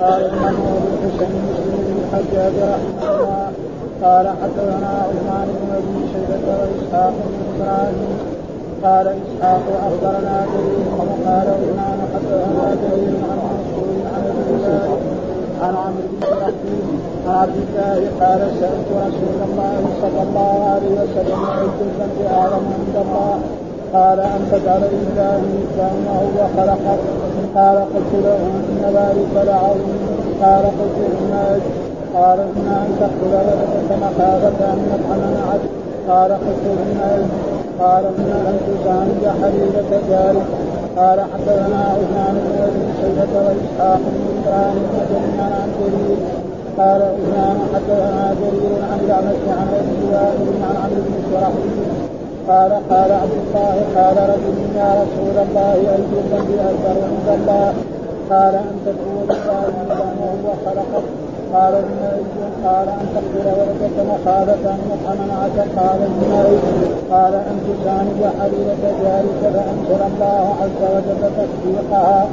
قال ابو الحسين مسلم بن الحجاج رحمه الله قال حدثنا عثمان بن ابي شيبه واسحاق بن إبراهيم قال اسحاق اخبرنا جرير وقال عثمان حدثنا جرير عن منصور عن ابي عن عمرو بن عن عبد الله قال سالت رسول الله صلى الله عليه وسلم اي الذنب اعظم عند الله قال إن تجعل لله وهو خلقك. قال قلت له إن ذلك لعظيم قال قلت إن قال إن أن تقتل ولدك مخافه ان يطعن معك قال قلت إن قال إن أن تساند حبيبة ذلك قال حدثنا عثمان بن أبي شيبة وإسحاق بن إبراهيم جميعا عن جرير. قال عثمان حدثنا جرير عن الاعمش عن أبي وائل عن عمرو بن شرحبيل قال قال عبد الله قال رجل يا رسول الله اي الذنب اكبر عند الله. قال أن تدعو لله وهو خلقك قال ابن قال أن تقتل ولدك مخافة ان يطعم معك. قال ابن قال أن تساند حليلة ذلك فأنزل الله عز وجل تصديقها.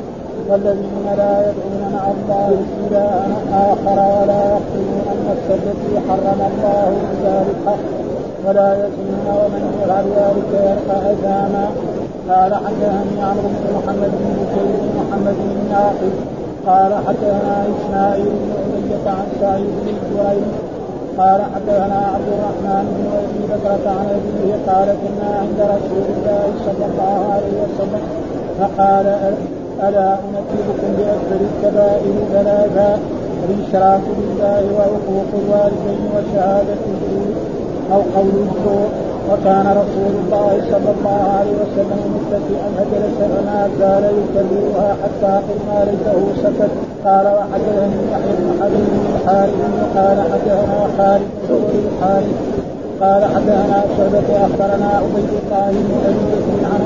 والذين لا يدعون مع الله إلها آخر ولا يقتلون النفس التي حرم الله إلا بالحق ولا يزنون ومن يفعل ذلك يلقى أثاما قال حدثني عمرو بن محمد بن بكير محمد بن عاقل قال حدثنا اسماعيل بن اميه عن سعيد بن جريج قال حدثنا عبد الرحمن بن ابي بكرة عن ابيه قال كنا عند رسول الله صلى الله عليه وسلم فقال الا انبئكم باكبر الكبائر ثلاثا الاشراك بالله وعقوق الوالدين وشهادة الزور أو قول الزور وكان رسول الله صلى الله عليه وسلم متكئا فجلس فما زال يكبرها حتى قلنا ليته سكت. قال وحدثني يحيى بن حبيب بن الحارث قال حدثنا خالد بن الحارث قال حدثنا شعبة أخبرنا عبيد الله بن أبي عن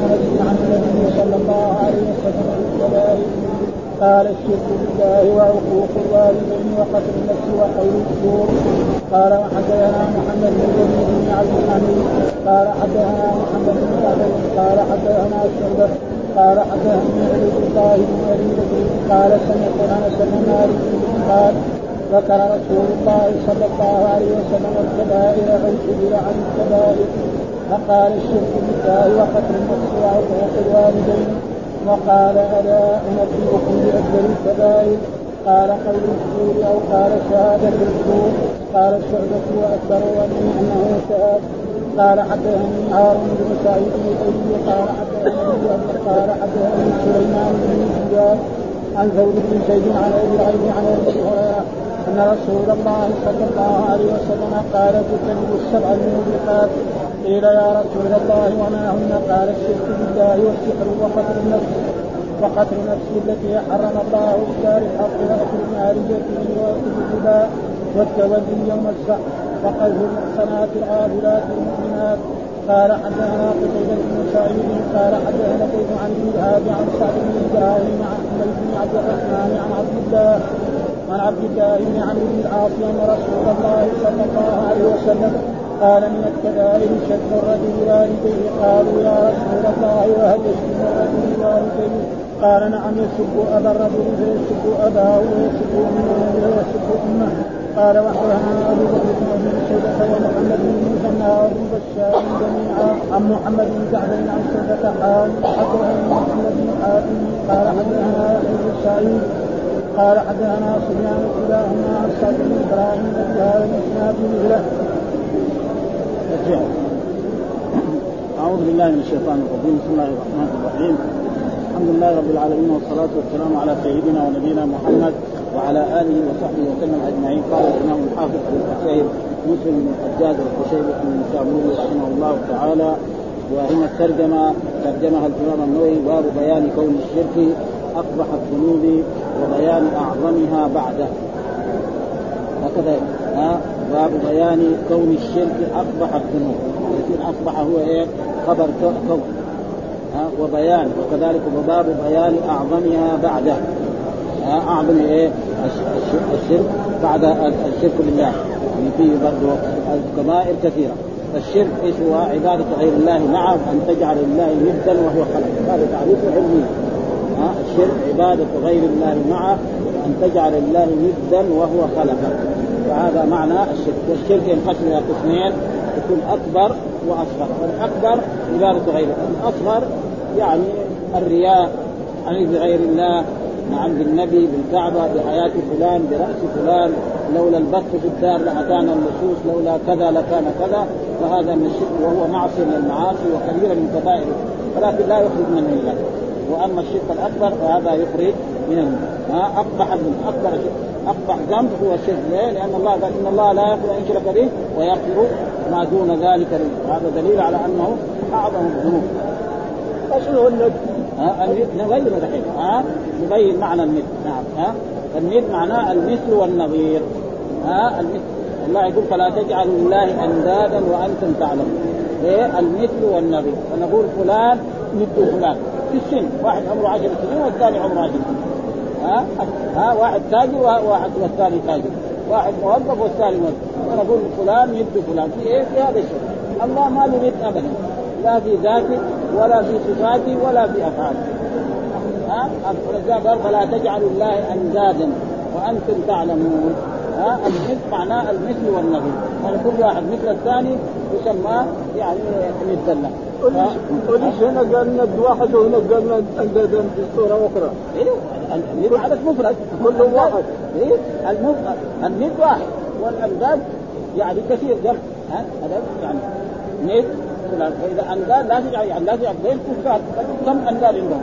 عن النبي صلى الله عليه وسلم قال الشرك بالله وعقوق الوالدين وقتل النفس وقول الزور قال وحدثنا محمد بن بن عبد الحميد. قال حدثنا محمد بن عبد قال حدثنا شعبة. قال حدثني عبيد الله بن ابي قال سمعت أنس بن مالك قال ذكر رسول الله صلى الله عليه وسلم الكبائر أو سئل عن الكبائر. فقال الشرك بالله وقتل النفس وعقوق الوالدين. وقال ألا انبئكم باكبر الكبائر قال قول الزور أو قال شهادة الزور قال الشعبة واكبر واني انه شهاد. قال حدثني هارون بن سعيد بن الايوبي قال حدثني قال حدثني سليمان بن زياد. عن زيد بن زيد عن العيد عن أبي هريرة. ان رسول الله صلى الله عليه وسلم قال تجتنبوا السبع الموبقات قيل يا رسول الله وما هن؟ قال الشرك بالله والسحر وقتل النفس وقتل النفس التي حرم الله الا بالحق واكل مال اليتيم واكل الربا والتولي يوم الزحف وقذف المحصنات الغافلات المؤمنات. قال حدثنا قتيبة بن سعيد قال حدثنا كيف عن الهاد عن سعد بن إبراهيم عن بن عبد الرحمن عن عبد الله عن عبد الله بن عمرو بن العاص أن رسول الله صلى الله عليه وسلم قال من الكبائر شد الرجل والديه قالوا يا رسول الله وهل يشتم الرجل والديه؟ قال نعم يسب أبا الرجل فيسب أباه ويسب أمه ويسب أمه. قال وحدثنا أبو بكر بن أبي شيبة ومحمد بن مثنى وابن بشار جميعا. عن محمد بن جعفر عن شعبة حال حدثنا محمد بن حاتم قال حدثنا يحيى بن سعيد قال حدثنا سفيان كلاهما عن سعد بن إبراهيم بهذا الاسناد مثله. أعوذ بالله من الشيطان الرجيم. بسم الله الرحمن الرحيم. الحمد لله رب العالمين والصلاة والسلام على سيدنا ونبينا محمد وعلى آله وصحبه وسلم أجمعين. قال الإمام الحافظ أبو الحسين مسلم بن الحجاج القشيري النسابوري رحمه الله تعالى. وهنا الترجمة ترجمها الإمام النووي باب بيان كون الشرك أقبح الذنوب وبيان أعظمها بعده. هكذا ها؟ باب بيان كون الشرك أقبح الذنوب. يصير أصبح هو إيه؟ خبر كون. ها؟ وبيان. وكذلك وباب بيان أعظمها بعده. أعظم إيه؟ الشرك بعد الشرك بالله. يعني فيه برضه الكبائر كثيرة. فالشرك إيش هو؟ عبادة غير الله نعم أن تجعل لله ندا وهو خلق هذا تعريف علمي. الشرك عبادة غير الله معه وأن تجعل الله ندا وهو خلقك. فهذا معنى الشرك. والشرك ينقسم إلى قسمين يكون أكبر وأصغر. والأكبر عبادة غير الأصغر يعني الرياء عن بغير الله نعم بالنبي بالكعبة بحياة فلان برأس فلان لولا البط في الدار لأتانا اللصوص لولا كذا لكان كذا. فهذا من الشرك وهو معصية من المعاصي وكبيرة من كبائر. ولكن لا يخرج من المله وأما الشرك الأكبر فهذا يخرج من المله ها أقبح أكبر أقبح ذنب هو الشرك. ليه؟ لأن الله قال إن الله لا يغفر أن يشرك به ويغفر ما دون ذلك هذا دليل على أنه أعظم الذنوب. اصله الند ها نبين الحين ها نبين معنى الند نعم ها. الند معناه المثل والنظير. ها المثل. الله يقول فلا تجعلوا لله أندادا وأنتم تعلمون. إيه المثل والنظير. فنقول فلان مثل فلان في السن. واحد عمره 10 سنين والثاني عمره 10 سنين. ها؟ ها؟ واحد تاجر وواحد والثاني تاجر واحد موظف والثاني موظف. ونقول فلان يد فلان. في إيه؟ في هذا الشيء. الله ما له يد ابدا. لا في ذاته ولا في صفاته ولا في افعاله ها؟ قال فلا تجعلوا الله أندادا وأنتم تعلمون. ها؟ المثل معناه المثل والنظير. يعني كل واحد مثل الثاني يسمى يعني له وليش هنا قال ند واحد وهنا قال اندادا بصوره أخرى؟ إيه عدد مفرد. كل واحد. إيه الند واحد. والأنداد يعني كثير جمع. ها؟ هذا يعني ند فإذا أنداد لا تجعل يعني لا تجعل بين كفار. كم أنداد عندهم؟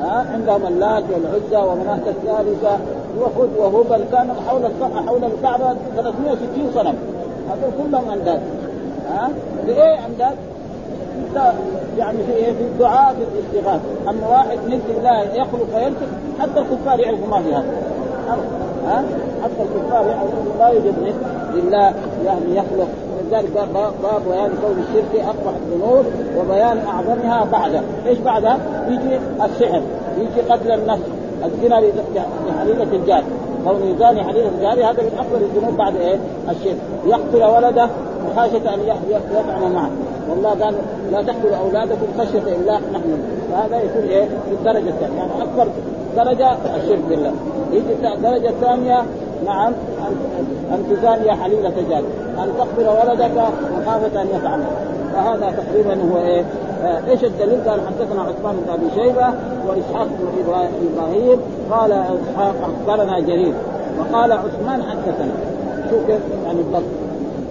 ها؟ عندهم اللات والعزى ومناة الثالثة. وخذ وهبل كان حول حول الكعبة 360 صنم. هذول كلهم أنداد. ها بإيه أنداد؟ يعني في إيه؟ في الدعاء في الاستغاثة، أما واحد ند الله يخلق ويرزق حتى الكفار يعرفوا ما في هذا. ها؟ حتى الكفار يعرفوا لا يوجد ند لله يعني يخلق ولذلك باب بيان كون الشرك أقبح الذنوب وبيان أعظمها بعده، إيش بعدها؟ يجي السحر، يجي قتل النفس، الزنا لحليلة الجار، كون يزاني حليلة الجار هذا من أكبر الذنوب بعد إيه؟ الشرك، يقتل ولده خشية أن يطعم معه، والله قال لا تقتلوا أولادكم خشية إملاق نحن. فهذا يكون إيه؟ في الدرجة الثانية. يعني أكبر درجة الشرك بالله. يجي الدرجه الثانية نعم ان تزاني حليله جاد أن تقتل ولدك مخافة أن يفعل. فهذا تقريبا هو إيه؟ آه إيش الدليل؟ قال حدثنا عثمان بن أبي شيبة وإسحاق بن إبراهيم. قال إسحاق أخبرنا جرير. وقال عثمان حدثنا. شو كيف يعني الضبط.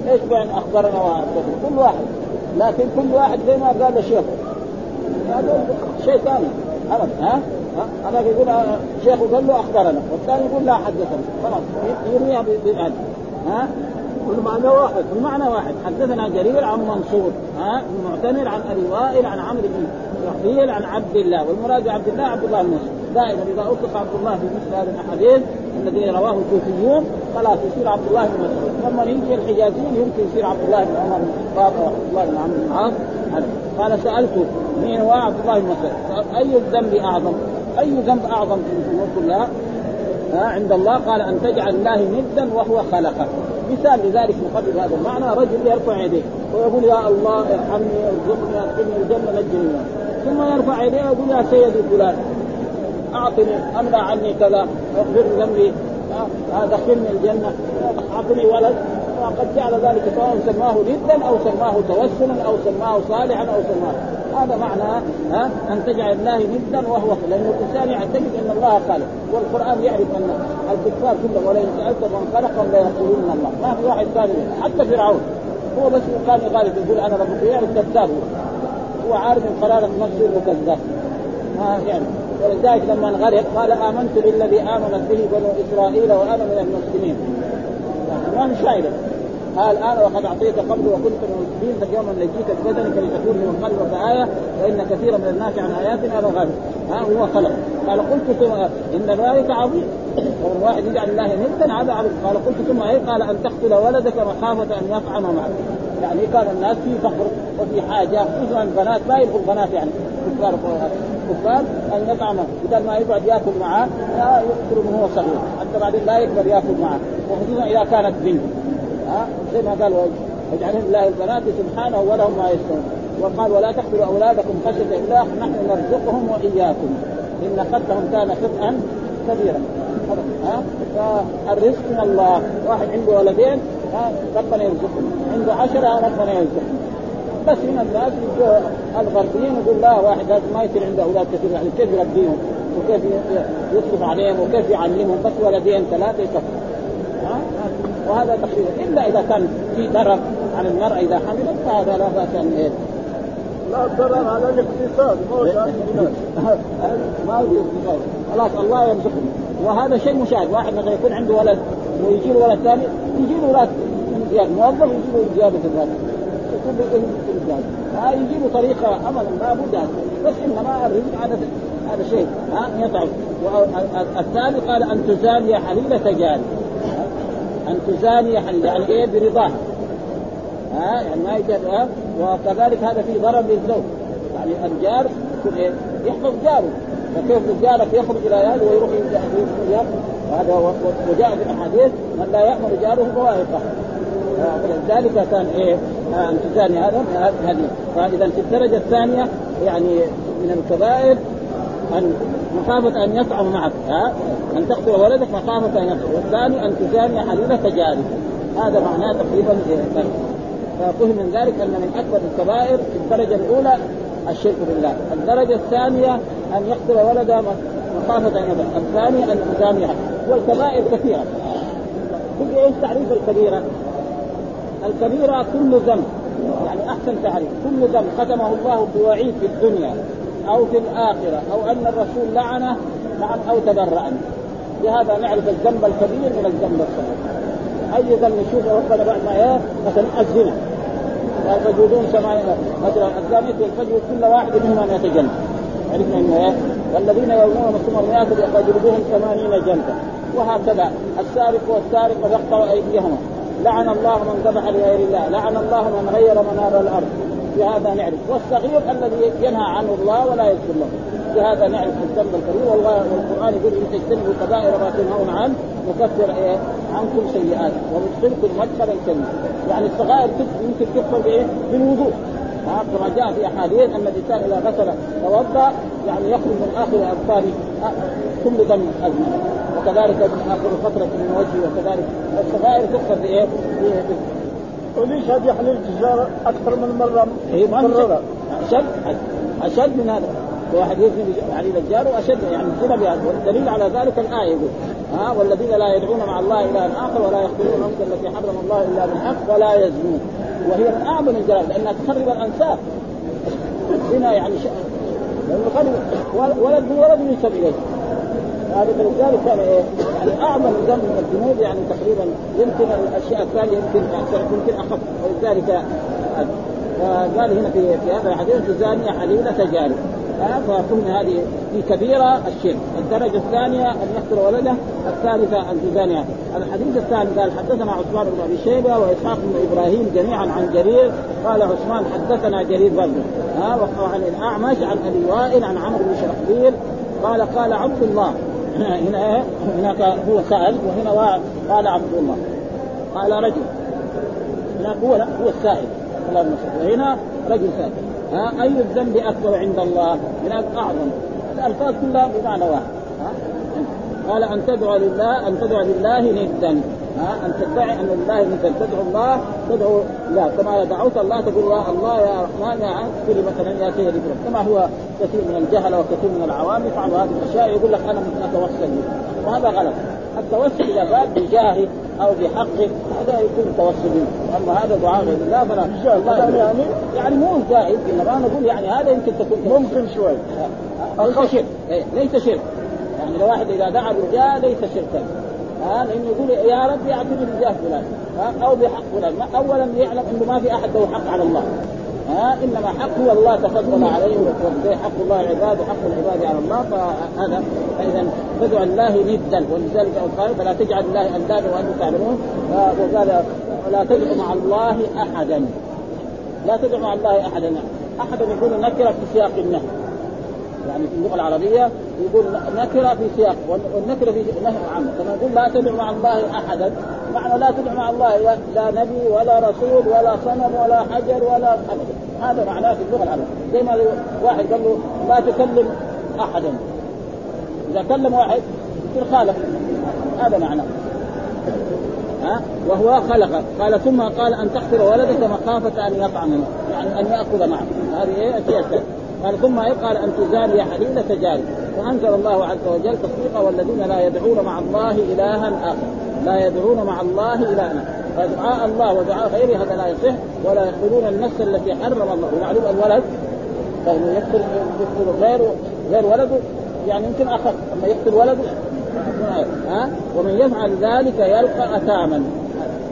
إيش بين أخبرنا وحدثنا كل واحد. لكن كل واحد زي ما قال الشيخ. هذا شيء ثاني. عرفت؟ ها؟ أنا يقول الشيخ قال له أخبرنا. والثاني يقول لا حدثنا. خلاص. يرويها بهذا ها؟ المعنى واحد. المعنى واحد. حدثنا جرير عن منصور. ها؟ المعتمر عن أبي وائل عن عمرو بن رحيل عن عبد الله. والمراد بعبد الله عبد الله المسلم دائما إذا اطلق عبد الله في مثل هذه الاحاديث الذي رواه الكوفيون خلاص يصير عبد الله بن مسعود. لما يجي الحجازيين يمكن يصير عبد الله بن عمر بن الخطاب أو عبد الله بن عمرو بن العاص. قال سالته مين هو عبد الله بن مسعود؟ أي الذنب أعظم؟ أي ذنب أعظم في الذنوب كلها؟ ها عند الله. قال أن تجعل الله ندا وهو خلقك. مثال لذلك مقابل هذا المعنى رجل يرفع يديه ويقول يا الله ارحمني ارزقني أدخلني الجنة نجني ثم يرفع يديه ويقول يا سيدي فلان. أعطني أمنع عني كذا اغفر ذنبي. دخلني الجنة. أعطني ولد. وقد جعل ذلك سواء سماه ندا أو سماه توسلا أو سماه صالحا أو سماه. هذا معنى ها أن تجعل الله ندا وهو لأن الإنسان يعتقد أن الله خالق. والقرآن يعرف أن الكفار كلهم ولئن سالت من خلقهم ليقولون الله. ما في واحد ثاني حتى فرعون. هو بس كان يغالب يقول أنا ربك يعرف كذاب. هو عارف من قرار النفس انه كذاب ما يعني ولذلك لما انغرق قال آمنت بالذي آمنت به بنو إسرائيل وأنا من المسلمين. ما مش فائده قال الان وقد أعطيت قبل وكنت من المسلمين فاليوم نجيك ببدنك لتكون من قلبك إيه وإن كثيرا من الناس عن آياتنا لغافل. ها هو خلق. قال قلت ثم إن ذلك عظيم. واحد يجعل الله ندا هذا عظيم قال قلت ثم إيه؟ قال أن تقتل ولدك مخافة أن يطعم معك. يعني كان الناس في فقر وفي حاجة خصوصا البنات لا يبغوا البنات يعني كفار كفار أن يطعم بدل ما يقعد يأكل معاه لا يقتل من هو صغير. حتى بعدين لا يقدر يأكل معاه. وخصوصا إذا كانت بنت. ها؟ زي ما قال واجعل الله البنات سبحانه ولهم ما يشتهون وقال ولا تقتلوا أولادكم خشية املاق نحن نرزقهم وإياكم. إن خطهم كان خطئا كبيرا. ها؟ فالرزق من الله. واحد عنده ولدين ربنا يرزقهم. عنده عشرة ربنا يرزقهم بس من الناس الغربيين يقول لا واحد لازم ما يصير عنده أولاد كثير. يعني كيف يربيهم؟ وكيف يصرف عليهم؟ وكيف يعلمهم؟ بس ولدين ثلاثة يكفي وهذا تقريبا. إلا إذا كان في ضرر على المرأة إذا حملت فهذا لا بأس أن إيه لا الضرر على الاقتصاد ما اقتصاد خلاص الله يرزقهم وهذا شيء مشاهد. واحد مثلا يكون عنده ولد ويجي له ولد ثاني يجي له ولاد من زيادة. موظف يجي له زيادة الراتب. يكون يجي له طريقة عمل لا بد بس انما الرزق هذا هذا شيء. ها يطعم. الثاني قال أن تزاني حليله جاري أن تزاني حليله يعني إيه؟ برضاه. ها يعني ما يجد ها وكذلك هذا في ضرر للزوج. يعني الجار يكون إيه؟ يحفظ جاره. فكيف جارك يخرج إلى هذا ويروح يأخذ هذا وجاء في الأحاديث من لا يأمر جاره فواهقه ولذلك كان إيه أن تزاني هذا هذه فإذا في الدرجة الثانية يعني من الكبائر ان مخافة أن يطعم معك ها؟ أن تقتل ولدك مخافة أن يطعم. والثاني أن تزاني حليلة جارك هذا معناه تقريبا إيه ففهم من ذلك أن من أكبر الكبائر في الدرجة الأولى الشرك بالله. الدرجة الثانية أن يقتل ولده مخافة أن يطعم. الثاني أن تزاني والكبائر كثيرة. تجي إيش تعريف الكبيرة؟ الكبيرة كل ذنب يعني أحسن تعريف كل ذنب ختمه الله بوعيد في الدنيا أو في الآخرة أو أن الرسول لعنه نعم أو تبرأ بهذا نعرف الذنب الكبير من الذنب الصغير. أي ذنب نشوف ربنا بعد ما إيه مثلا الزنا. فجودون ثمانية مثلا الزانية والفجر كل واحد منهم أن يتجنب. عرفنا إنه إيه؟ والذين يرمون المئات يجلدوهم ثمانين جلده وهكذا السارق والسارق يقطع ايديهما لعن الله من ذبح لغير الله لعن الله من غير منار الأرض. بهذا نعرف. والصغير الذي ينهى عنه الله ولا يذكر له. بهذا نعرف الذنب الكبير. والقران يقول إن تجتنبوا كبائر ما تنهون عنه نكفر إيه؟ عنكم سيئات وندخلكم مدخلا كريما يعني الصغائر يمكن تكفر بإيه؟ بالوضوء. كما جاء في أحاديث أن الإنسان إذا غسل توضأ يعني يخرج من آخر أظفاره كل دم أزمة. وكذلك من آخر فترة من وجهه وكذلك الصغائر تكفر بإيه؟ وليش هذه يحل التجارة أكثر من مرة هي ما أشد أشد من هذا. واحد يزني يعني الجار وأشد يعني الزنا بهذا والدليل على ذلك الآية يقول ها والذين لا يدعون مع الله إلها آخر ولا يقتلون النفس التي حرم الله إلا بالحق ولا يزنون. وهي من اعظم الجرائم لأنها تخرب الأنساب. الزنا يعني ش... ولد ولد ينسب اليه هذا فلذلك كان إيه؟ يعني اعظم ذنب من الذنوب يعني تقريبا يمكن الأشياء الثانية يمكن يمكن اخف ولذلك فقال هنا في في هذا الحديث تزاني حليلة جاري فكن هذه في كبيرة الشرك الدرجة الثانية أن يقتل ولده الثالثة أن تزاني الحديث الثاني قال حدثنا عثمان بن أبي شيبة وإسحاق بن إبراهيم جميعا عن جرير. قال عثمان حدثنا جرير برضه ها وعن الأعمش عن أبي وائل عن عمرو بن شرحبيل. قال قال عبد الله. هنا هناك هو سأل وهنا قال عبد الله. قال رجل. هناك هو لا هو السائل. وهنا رجل سائل. ها؟ أي الذنب أكبر عند الله؟ هناك اعظم الألفاظ كلها بمعنى واحد قال أن تدعو لله أن تدعو لله ندا ها؟ أن تدعي أن لله ندا. تدعو الله تدعو لا. كما دعوت الله تقول يا الله يا رحمن يا كل مثلا يا سيدي كما هو كثير من الجهله وكثير من العوام يفعلوا هذه الأشياء يقول لك أنا اتوسل وهذا غلط. التوسل إذا فات بجاهه أو بحقه هذا يكون توسل. أما هذا دعاء غير الله فلا الله. يعني يعني مو زائد إنما نقول يعني هذا يمكن تكون ممكن شوي. ليس شرك. إيه، ليس شرك. يعني لو واحد إذا دعا بالجاه ليس شركا. ها لأنه يقول يا رب أعطني بجاه فلان. أو بحق فلان. اولا يعلم أنه ما في أحد له حق على الله. إنما حق هو الله تفضل عليه حق الله العباد وحق العباد على الله فهذا فإذا تدعو الله ندا ولذلك قال فلا تجعل الله أندادا وأنتم تعلمون. وقال ولا تدعو مع الله أحدا. لا تدعو مع الله أحدا. أحدا يكون نكرة في سياق النهي. يعني في اللغة العربية يقول نكرة في سياق والنكرة في نهي عام. كما يقول لا تدعو مع الله أحدا. معنى لا تدعو مع الله لا نبي ولا رسول ولا صنم ولا حجر ولا ابدا هذا معناه في اللغة العربية. زي ما واحد قال له لا تكلم أحدا. إذا كلم واحد يصير خالق هذا معناه. ها؟ وهو خلق. قال ثم قال أن تحفر ولدك مخافة أن يطعم يعني أن ياكل معه. هذه إيه؟ قال ثم قال ان تزاري حليله جاري. فأنزل الله عز وجل تصديقا والذين لا يدعون مع الله إلها آخر. لا يدعون مع الله إلها. فدعاء الله ودعاء غيره هذا لا يصح ولا يقتلون النفس التي حرم الله. ومعلوم الولد فانه يقتل يقتل غير غير ولده يعني يمكن اخف أما يقتل ولده ها؟ ومن يفعل ذلك يلقى أثاما.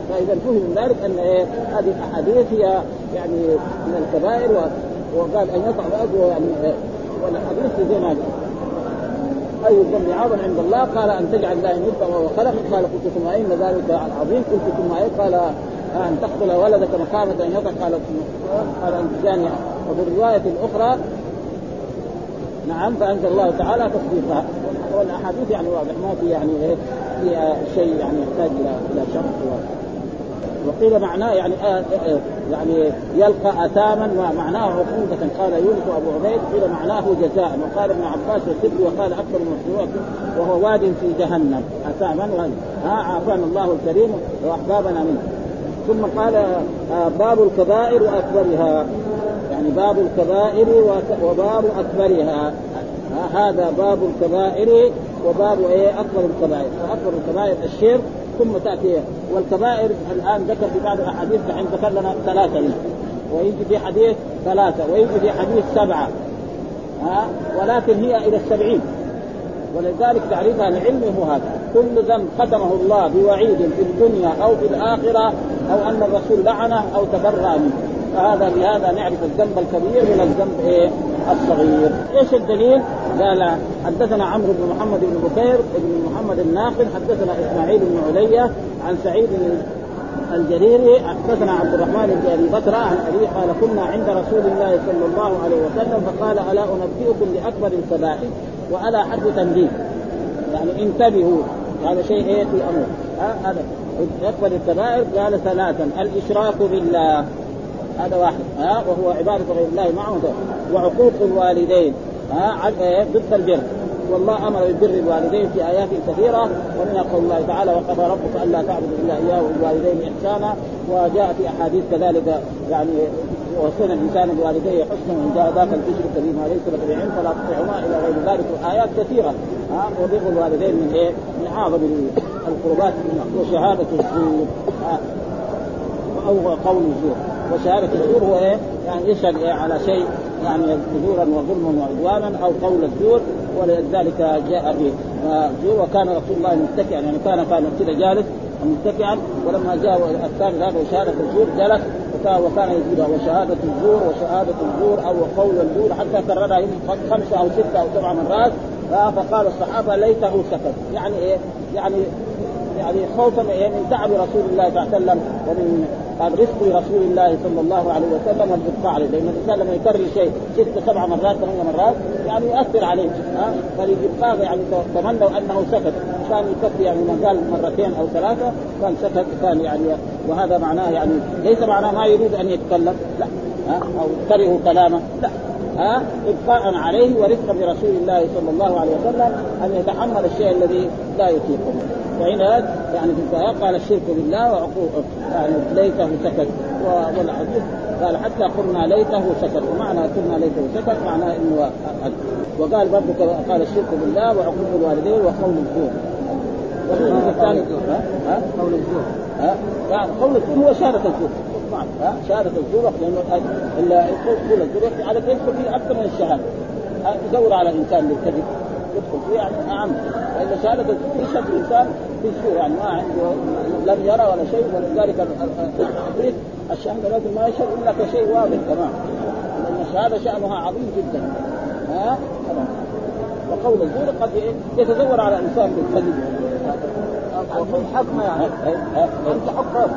فإذا فهم من ذلك أن إيه؟ هذه الأحاديث هي يعني من الكبائر وقال أن يطعم ابوه يعني والاحاديث زي ما أي الذنب عظم عند الله؟ قال أن تجعل الله ندا وهو خلق. قال قلت ثم إن ذلك عظيم قلت ثم إيه قال أن تقتل ولدك مخافه أن يطع قال قال أن تجاني. وفي الرواية الأخرى نعم فأنزل الله تعالى تصديقها. والأحاديث يعني واضح ما في يعني إيه في شيء يعني يحتاج إلى إلى شرح. وقيل معناه يعني آه آه يعني يلقى أثاما ومعناه عقوبة. قال يونس وأبو عبيد قيل معناه جزاء. وقال ابن عباس وسبي وقال أكثر من وهو واد في جهنم. أثاما ها عافانا الله الكريم وأحبابنا منه. ثم قال آه باب الكبائر وأكبرها. يعني باب الكبائر وباب أكبرها. هذا باب الكبائر وباب إيه؟ أكبر الكبائر. فاكبر الكبائر الشرك ثم تأتي والكبائر الآن ذكر في بعض الأحاديث دحين ذكر لنا ثلاثة هنا ويجي في حديث ثلاثة ويجي في حديث سبعة. ها؟ ولكن هي إلى السبعين. ولذلك تعريفها العلم هو هذا. كل ذنب ختمه الله بوعيد في الدنيا أو في الآخرة أو أن الرسول لعنه أو تبرأ منه. فهذا بهذا نعرف الذنب الكبير من الذنب إيه؟ الصغير. إيش الدليل؟ قال حدثنا عمرو بن محمد بن بكير بن محمد الناقد حدثنا إسماعيل بن علية عن سعيد الجريري حدثنا عبد الرحمن بن أبي بكر عن أبي قال كنا عند رسول الله صلى الله عليه وسلم فقال ألا أنبئكم بأكبر الكبائر وألا حد تنبيه؟ يعني انتبهوا هذا شيء إيه في أمر هذا أكبر الكبائر قال ثلاثا الإشراك بالله. هذا واحد. ها وهو عبادة غير الله معه. وعقوق الوالدين. ها ضد البر. والله أمر ببر الوالدين في آيات كثيرة ومنها قول الله تعالى وقضى ربك ألا تعبدوا إلا إياه وبالوالدين إحسانا. وجاء في أحاديث كذلك يعني وصينا الإنسان بوالديه حسنا وان جاء ذاك تشرك بما ليس لك بعلم فلا تطيعهما إلى غير ذلك. وايات كثيرة ها وبر الوالدين من إيه؟ من أعظم القربات وشهاده الزور أو قول الزور. وشهادة الزور هو إيه؟ يعني يشهد إيه على شيء يعني زورا وظلما وعدوانا أو قول الزور ولذلك جاء به زور وكان رسول الله متكئا يعني كان كان كذا جالس متكئا ولما جاء الثاني هذا وشهادة الزور جلس وكان يقول وشهاده الزور وشهادة الزور أو قول الزور حتى كررها يمكن خمسة أو ستة أو سبع مرات فقال الصحابة ليته سكت يعني إيه؟ يعني يعني خوفا من تعب رسول الله صلى الله عليه وسلم ومن قال رزق رسول الله صلى الله عليه وسلم عليه. لأن الانسان لما يكرر شيء. ست سبع مرات ثمان مرات. يعني يؤثر عليه ها؟ فللابقاء يعني تمنوا أنه سكت. كان يكفي يعني ما قال مرتين أو ثلاثة كان سكت كان يعني وهذا معناه يعني ليس معناه ما يريد أن يتكلم لا. ها؟ أو كرهوا كلامه لا. ها ابقاء عليه ورفقا برسول الله صلى الله عليه وسلم أن يتحمل الشيء الذي لا يطيقه. وهنا يعني في قال الشرك بالله وعقوق يعني ليته سكت والحديث قال حتى قلنا ليته سكت. ومعنى قلنا ليته سكت معناه إنه وقال برضه قال الشرك بالله وعقوق الوالدين وقول الزور. والحديث الثاني ها؟ قول الزور. ها؟ قول الزور. هو شهادة الزور ها؟ شهادة الزور لأنه قول الزور يحكي على يدخل فيه أكثر من الشهادة. يدور على الإنسان بالكذب يدخل فيه يعني أعم. لأن شهادة الزور يشهد الإنسان بالزور يعني ما عنده لم يرى ولا شيء ولذلك الشهادة لازم ما يشهد إلا كشيء واضح تمام. لأن الشهادة شأنها عظيم جدا. ها؟ وقول الزور قد يتزور على الإنسان بالكذب. حكم يعني. أنت حكم.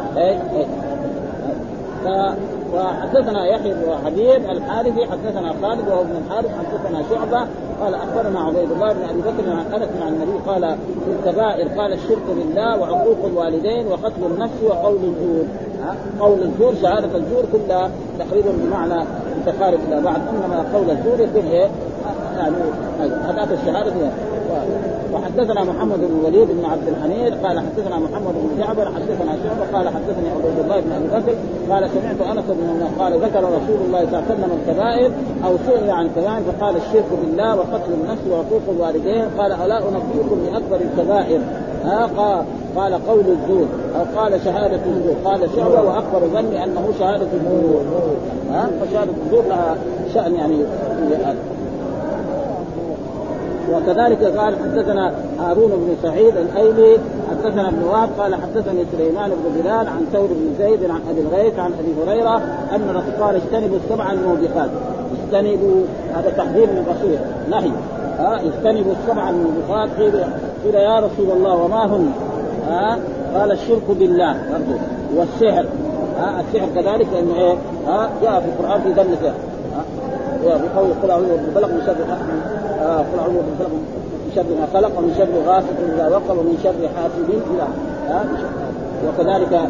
وحدثنا يحيى بن حبيب الحارثي حدثنا خالد وهو ابن الحارث حدثنا شعبة قال أخبرنا عبيد الله بن أبي بكر عن أنس عن النبي قال في الكبائر قال الشرك بالله وعقوق الوالدين وقتل النفس وقول الزور قول الزور شهادة الزور كلها تقريبا بمعنى متقارب إلى بعض إنما قول الزور يكون إيه؟ يعني هذاك الشهادة وحدثنا محمد بن الوليد بن عبد الحميد قال حدثنا محمد بن جعفر حدثنا شعبة قال حدثني عبيد الله بن أبي بكر قال سمعت أنس بن قال ذكر رسول الله صلى الله عليه وسلم الكبائر أو سئل عن كبائر فقال الشرك بالله وقتل النفس وعقوق الوالدين قال ألا أنبئكم بأكبر الكبائر؟ ها قال قال قول الزور أو قال شهادة الزور قال شعبة واكبر ظني أنه شهادة الزور. ها فشهادة الزور لها شأن يعني وكذلك قال حدثنا هارون بن سعيد الأيلي حدثنا ابن وهب قال حدثني سليمان بن بلال عن ثور بن زيد عن أبي الغيث عن أبي هريرة أن الرسول قال اجتنبوا السبع الموبقات. اجتنبوا هذا تحذير من الرسول نهي. ها اجتنبوا السبع الموبقات قيل قيل يا رسول الله وما هن؟ ها قال الشرك بالله برضه والسحر. ها السحر كذلك لأنه إيه؟ ها جاء في القرآن في ذم السحر. بقول قل أعوذ بالفلق من شر قل أعوذ بالفلق من شر ما خلق ومن شر غاسق إذا وقب ومن شر حاسد اذا وكذلك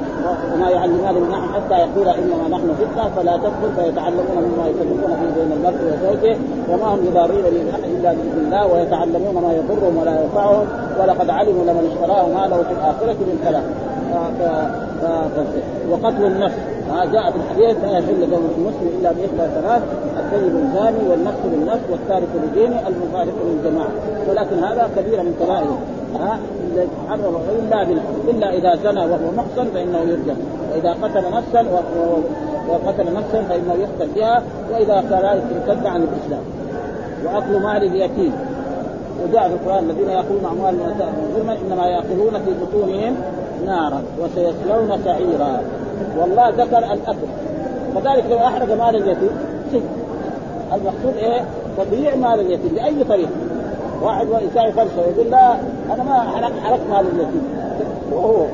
وما يعلمان من نحن حتى يقول إنما نحن فتنة فلا تكفر فيتعلمون مما يفرقون فيه بين المرء وزوجه وما هم بضارين من احد إلا بإذن الله ويتعلمون ما يضرهم ولا ينفعهم ولقد علموا لمن اشتراه ما له في الآخرة من خلاق وقتل النفس. ما جاء في الحديث لا يحل دم المسلم إلا بإحدى ثلاث الثيب الزاني والنفس بالنفس والتارك لدينه المفارق للجماعة. ولكن هذا كبيره من كبائر. ها؟ حرم إلا إلا إذا زنى وهو محصن فإنه يرجم وإذا قتل نفسا وقتل نفسا فإنه يقتل بها. وإذا كذلك ارتد عن الإسلام. وأكل مال اليتيم وجاء في القرآن الذين يأكلون أموال ظلما إنما يأكلون في بطونهم نارا. وسيصلون سعيرا. والله ذكر الأكل. كذلك لو أحرق مال اليتيم المقصود إيه؟ تضييع مال اليتيم باي طريقه واحد يساوي فرشه يقول لا أنا ما حرقت حرقت مال اليتيم. وهو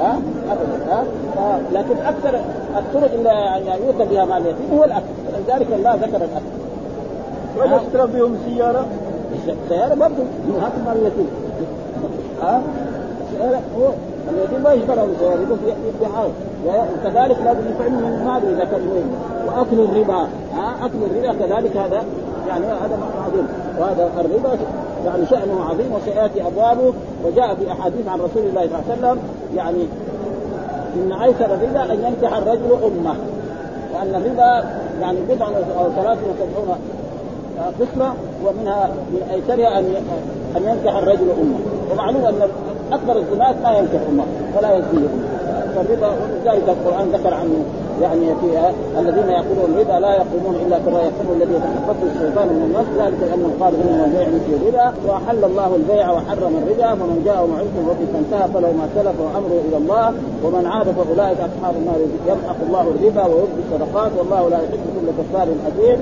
ها؟ ابدا ها؟ لكن أكثر الطرق اللي يعني يؤتى بها مال اليتيم هو الأكل. ولذلك الله ذكر الأكل. ولا اشترى بهم سيارة؟ السياره برضه من هات مال اليتيم. ها؟ السياره هو اليتيم ما يشترى يقول حال وكذلك لازم يطعم من المال إذا كان وأكل الربا. ها أكل الربا كذلك هذا يعني هذا عظيم. وهذا الربا يعني شأنه عظيم وسيأتي أبوابه. وجاء في أحاديث عن رسول الله صلى الله عليه وسلم يعني إن أيسر الربا أن ينكح الرجل أمه. وأن الربا يعني بضع أو ثلاث وسبعون قسمة ومنها من أيسرها أن أن ينكح الرجل أمه. ومعلوم أن أكبر الزنات ما ينكح ولا يزني فالربا ولذلك القرآن ذكر عنه يعني في الذين يقولون الربا لا يقومون إلا كما يقوم الذي يتخبطه الشيطان من الناس. ذلك لانهم قالوا إنما البيع مثل الربا وأحل الله البيع وحرم الربا فمن جاء موعظه ربه فانتهى فله ما سلف وأمره إلى الله. ومن عاد فأولئك أصحاب النار يمحق الله الربا ويربي الصدقات والله لا يحب كل كفار اثيم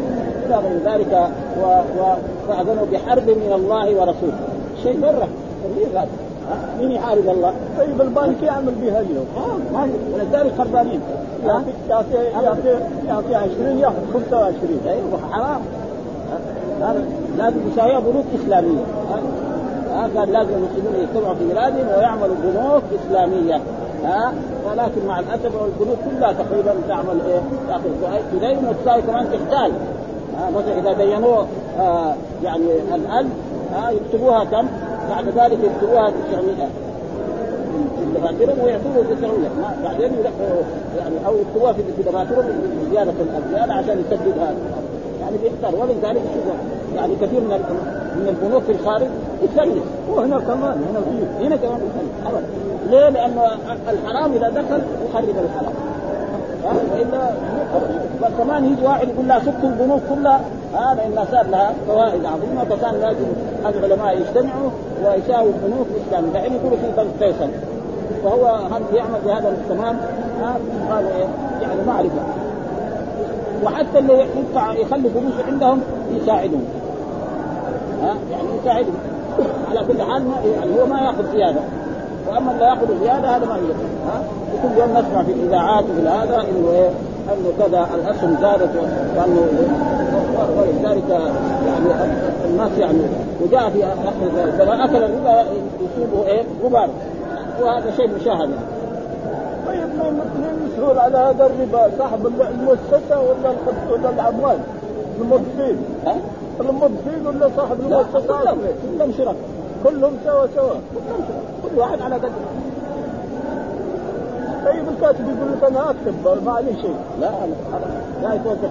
إلى غير ذلك فأذنوا بحرب من الله ورسوله. شيء برة كبير هذا مين يحارب الله؟ طيب البنك يعمل بها اليوم. آه ما ولذلك خربانين يعطي يعطي يعطي يعطي 20 ياخذ 25 أيوه حرام. لازم يساويها بنوك إسلامية. ها قال لازم المسلمون يجتمعوا في بلادهم ويعملوا بنوك إسلامية. ها ولكن مع الأسف البنوك كلها تقريبا تعمل إيه؟ تأخذ تدين وتساوي كمان تحتاج. مثلا إذا دينوه آه يعني آه يكتبوها كم؟ بعد ذلك يكتبوها 900 دفاترهم ويعطوه 900 بعدين يعني أو يكتبوها في دفاترهم زيادة الزياده عشان يسدد هذا. يعني بيختار ولذلك شوفوا يعني كثير من من البنوك في الخارج يسلس وهنا كمان هنا في هنا كمان يسلس ليه؟ لأنه الحرام إذا دخل يخرب الحلال وإلا كمان يجي واحد يقول لا سكوا البنوك كلها. هذا إن صار لها فوائد عظيمة. فكان لازم العلماء يجتمعوا ويساووا البنوك الاسلاميه دحين يقولوا في بنك فيصل فهو هم يعمل بهذا التمام قالوا إيه يعني معرفه وحتى اللي يدفع يخلي فلوس عندهم يساعدهم ها يعني يساعدهم على كل حال يعني هو ما يأخذ زيادة. وأما اللي يأخذ زيادة هذا ما يجب ها وكل يوم نسمع في الإذاعات وفي هذا إنه إيه انه كذا الأسهم زادت وانه ولذلك يعني الناس يعني وجاء في اخر ذلك أكل الربا يصيبه إيه؟ غبار. وهذا شيء مشاهد طيب من مسؤول على هذا الربا صاحب المؤسسة ولا ولا العمال الموظفين؟ ها؟ الموظفين ولا صاحب المؤسسة؟ كلهم شركاء كلهم سوا سوا. كلهم سوا كل واحد على قدر طيب الكاتب يقول لك أنا أكتب ما عليه شيء. لا لا يتوظف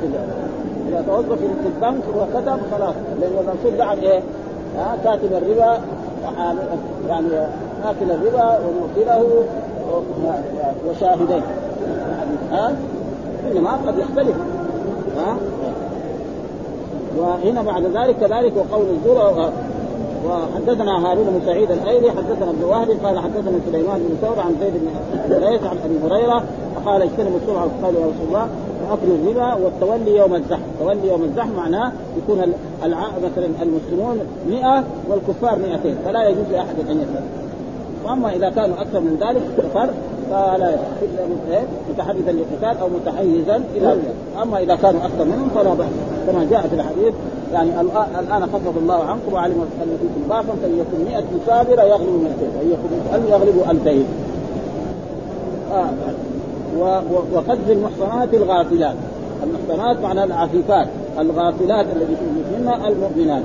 إذا توظف في البنك وكتب خلاص. لأن المنصوب ده عن إيه؟ ها كاتب الربا. يعني آكل الربا وموكله وشاهدين. ها؟ انما قد يختلف. ها؟ وهنا بعد ذلك كذلك وقول الزور وحدثنا هارون بن سعيد الأيلي حدثنا ابن وهب قال حدثنا سليمان بن ثور عن زيد بن ليث عن أبي هريرة فقال اجتنبوا السرعه قال يا رسول الله واكل الربا والتولي يوم الزحف، التولي يوم الزحف معناه يكون الع... مثلا المسلمون 100 والكفار 200 فلا يجوز لأحد أن يسال. وأما إذا كانوا أكثر من ذلك كفر فلا إيه؟ متحدثا للقتال أو متحيزا إلى أما إذا كانوا أكثر منهم فلا بأس. كما جاء في الحديث يعني الآن خفض الله عنكم وعلم أن فيكم ضعفا فليكن 100 مثابره يغلب 200 فليكن يغلب 2000 آه. وقذف المحصنات الغافلات. المحصنات معنى العفيفات الغافلات التي منها المؤمنات.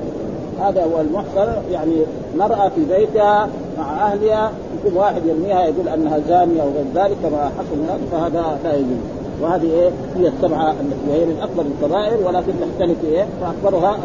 هذا هو المحصن يعني مرأة في بيتها مع أهلها يكون واحد يرميها يقول أنها زانية وغير ذلك كما حصل هناك فهذا لا يجوز. وهذه إيه؟ هي السبعة التي وهي من أكبر الكبائر ولكن تختلف إيه؟ فأكبرها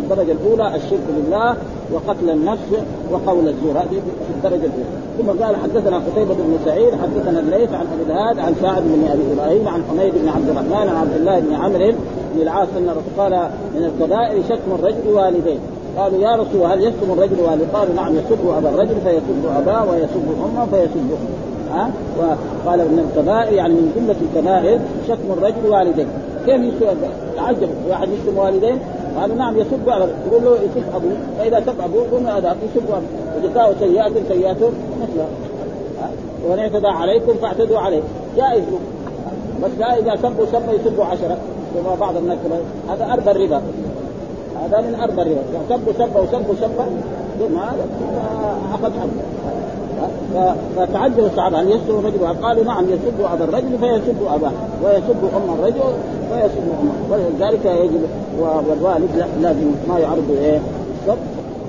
الدرجة الأولى الشرك بالله وقتل النفس وقول الزور. هذه في الدرجة الأولى. ثم قال حدثنا قتيبة بن سعيد حدثنا الليث عن أبي الهاد عن سعد بن أبي إبراهيم عن حميد بن عبد الرحمن عن عبد الله بن عمرو بن العاص أن قال من الكبائر شتم الرجل والديه. قالوا يا رسول هل يشتم الرجل والديه؟ قالوا نعم يسب أبا الرجل فيسب اباه ويسب أمه فيسب ها؟ وقال من الكبائر يعني من جملة الكبائر شتم الرجل والديه. كيف يسوى تعجب. واحد يشتم والديه؟ قالوا نعم يسب على يقول له يسب أبوه. فإذا سب أبوه قم هذا يسب وجزاء سيئات سيئات مثلها ومن اعتدى عليكم فاعتدوا عليه. جائز. بس لا إذا سبوا سبوا يسبوا عشرة. كما بعض الناس هذا اربى الربا هذا من اربى الربا سبوا سبوا وسبوا سبا ثم أخذ حقه فتعجب الصحابة هل يسب الرجل؟ قالوا نعم يسب أبا الرجل فيسب أباه ويسب أم الرجل ويسب امه ولذلك يجب والوالد لازم ما يعرض إيه؟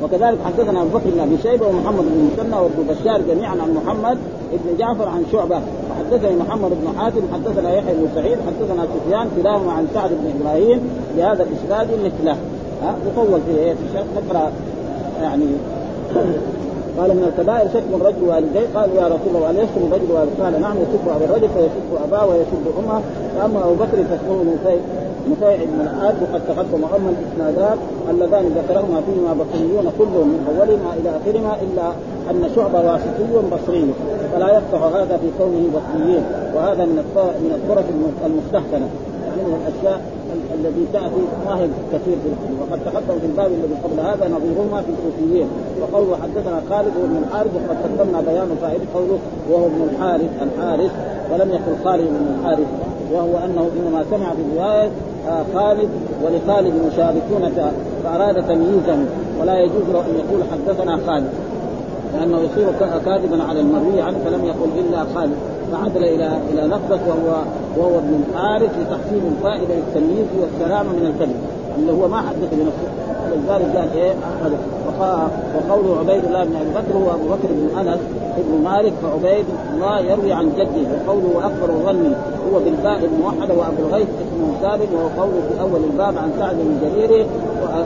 وكذلك حدثنا أبو بكر بن ابي شيبة ومحمد بن مسنى وابن بشار جميعا عن محمد بن جعفر عن شعبة. وحدثني محمد بن حاتم حدثنا يحيى بن سعيد حدثنا سفيان كلاهما عن سعد بن إبراهيم بهذا الإسناد مثله. ها؟ يطول في إيه في نقرا يعني قال من الكبائر شتم الرجل والديه قالوا يا رسول الله هل يشتم الرجل والديه؟ قال نعم يسب ابا الرجل فيسب أباه ويسب أمه. فأما أبو بكر فاسمه نفيع نفيع بن الحاد وقد تقدم اما الإسنادات اللذان ذكرهما فيهما بصريون كلهم من أولهما إلى آخرهما إلا أن شعبه واسطي بصري فلا يقطع هذا في كونه بصريين وهذا من من الطرق المستحسنه يعني من الأشياء الذي تأتي ما هي كثير في الحديث وقد تقدم في الباب الذي قبل هذا نظيرهما في الكوفيين. وقوله حدثنا خالد بن الحارث وقد قدمنا بيان فائده قوله وهو ابن الحارث الحارث ولم يقل خالد بن الحارث وهو أنه إنما سمع في روايه آه خالد ولخالد مشاركون فأراد تمييزه ولا يجوز له أن يقول حدثنا خالد لأنه يصير كاذبا على المروي عنه فلم يقل إلا خالد. فعدل إلى إلى لفظه وهو وهو ابن الحارث لتحصيل الفائدة للتمييز والسلامه من الكذب اللي هو ما حدث بنفسه. ولذلك قال إيه؟ وقول عبيد الله بن أبي بكر هو أبو بكر بن أنس ابن مالك فعبيد الله يروي عن جده. وقوله وأكبر الظن هو بالباء الموحدة وأبو الغيث اسمه ثابت وهو قوله في أول الباب عن سعد بن جرير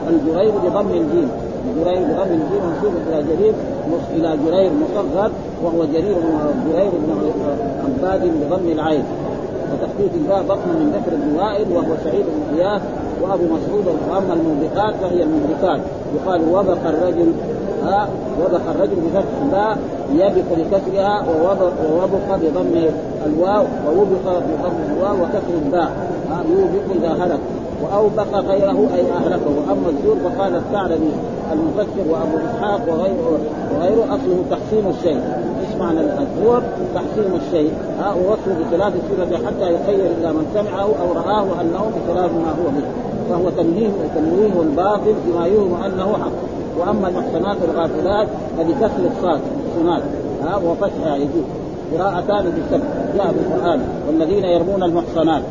الجريري بضم الجيم. جرير بضم الجيم منسوب إلى جرير إلى جرير مصغر وهو جرير جرير بن عباد بضم العين. وتخفيف الباء بطن من بكر بن وائل وهو سعيد بن اياس وأبو مسعود وأما الموبقات فهي المهلكات يقال وبق الرجل ها وبق الرجل بفتح الباء يبق بكسرها ووبق بضم الواو ووبق بضم الواو وكسر الباء. ها يوبق إذا هلك. واوبق غيره أي أهلكه. وأما الزور فقال الثعلبي المفسر وأبو إسحاق وغيره وغيره أصله تحسين الشيء. إيش معنى الزور؟ تحسين الشيء. ها ووصفه بخلاف الصفه حتى يخير إلى من سمعه أو رآه أنه بخلاف ما هو به. فهو تنويه تنويه الباطل بما يوهم أنه حق. وأما المحسنات الغافلات فبكسر الصاد المحسنات ها وفتحها يجوز قراءتان بالسبب جاء في القران والذين يرمون المحصنات.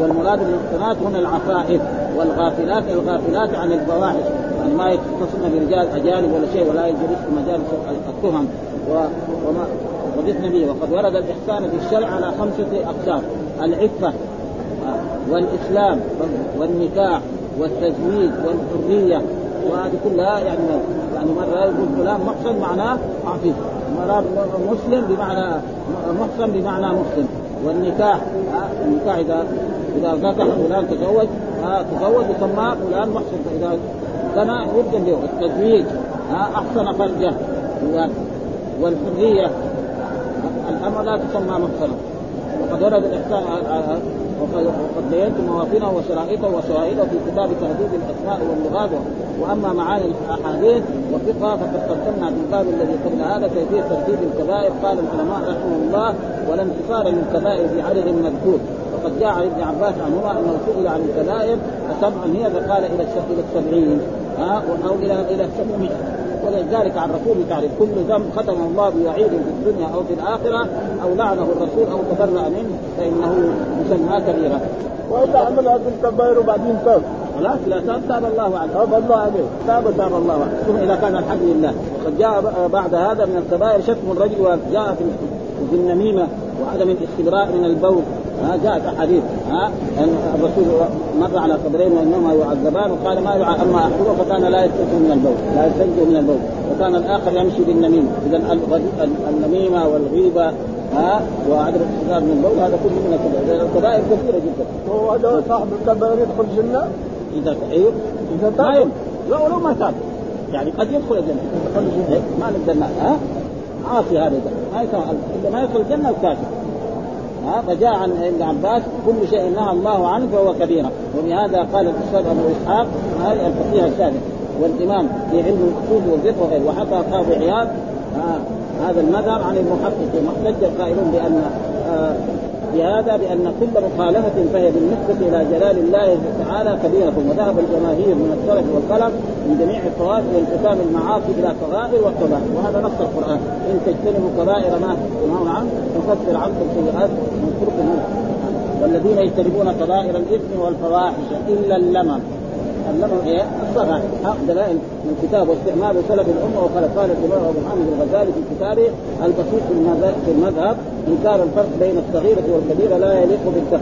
والمراد بالمحصنات هنا العفائف. والغافلات الغافلات عن الفواحش يعني ما يتصلن برجال أجانب ولا شيء ولا يجلس في مجالس التهم. وما وجدنا به وقد ورد الإحسان في الشرع على خمسة أقسام. العفة والإسلام والنكاح والتزويج والحرية. وهذه كلها يعني يعني مرة يقول فلان محسن معناه عفيف مرة مسلم بمعنى محسن بمعنى مسلم. والنكاح النكاح اذا إذا نكح فلان تزوج تزوج يسمى فلان محسن فإذا زنى يرجم به التزويج أحسن فرجه. والحرية. الأمر لا تسمى محسنه وقد ورد الإحسان وقد وقد بينت موافنه وشرائطه وشواهده في كتاب تهذيب الأسماء واللغات. وأما معاني الأحاديث وفقها فقد قدمنا في الباب الذي قبل هذا كيفية ترتيب الكبائر. قال العلماء رحمه الله ولا انتصار للكبائر في عدد مذكور وقد جاء عن ابن عباس عنهما أنه سئل عن الكبائر فسبع هي فقال إلى إلى السبعين. ها؟ أو إلى إلى السبعمائة ولذلك عن الرسول تعرف كل ذنب ختم الله بوعيد في الدنيا أو في الآخرة أو لعنه الرسول أو تبرأ منه فإنه مسمى كبيره. وإذا عملها في الكبائر وبعدين تاب. خلاص لا تاب تاب الله عليه. تاب الله عليه. تاب تاب الله عليه. ثم إذا كان الحمد لله. وقد جاء بعد هذا من الكبائر شتم الرجل وجاء في النميمة وعدم الاستبراء من البول. ها جاءت أحاديث ها أن الرسول مر على قبرين وإنهما يعذبان وقال ما يعى أما أحدهما فكان لا يستنجي من البول لا يستنجي من البول وكان الآخر يمشي بالنميمه إذا النميمة والغيبة ها وعدم الاستدار من البول هذا كله من الكبائر الكبائر كثيرة جدا. هو هذا صاحب الكبائر يدخل الجنة؟ إذا أيوه إذا تاب؟ لا ولو ما تاب. يعني قد يدخل الجنة. الجنة. ما نقدر ها؟ عاصي هذا ما يدخل الجنة الكافر. فجاء عن ابن عباس كل شيء نهى الله عنه فهو كبيرة. وبهذا قال الاستاذ أبو إسحاق هذه الفقيه السابق والإمام في علم الأصول والفقه وغيره وحكى قاضي عياض هذا المذهب عن المحققين واحتج القائلون بأن آه بهذا بأن كل مخالفة فهي بالنسبة إلى جلال الله تعالى كبيرة وذهب الجماهير من السلف والخلف من جميع الطوائف لانقسام المعاصي إلى صغائر وكبائر. وهذا نص القرآن. إن تجتنبوا كبائر ما تنهون عنه نكفر عنكم سيئات ونذكركم والذين يجتنبون كبائر الإثم والفواحش إلا اللمم. اللمم إيه؟ الصغائر دلائل من كتاب واستعمال سلف الأمة وقال قال الإمام أبو محمد الغزالي في كتابه البسيط في المذهب إنكار الفرق بين الصغيرة والكبيرة لا يليق بالدهر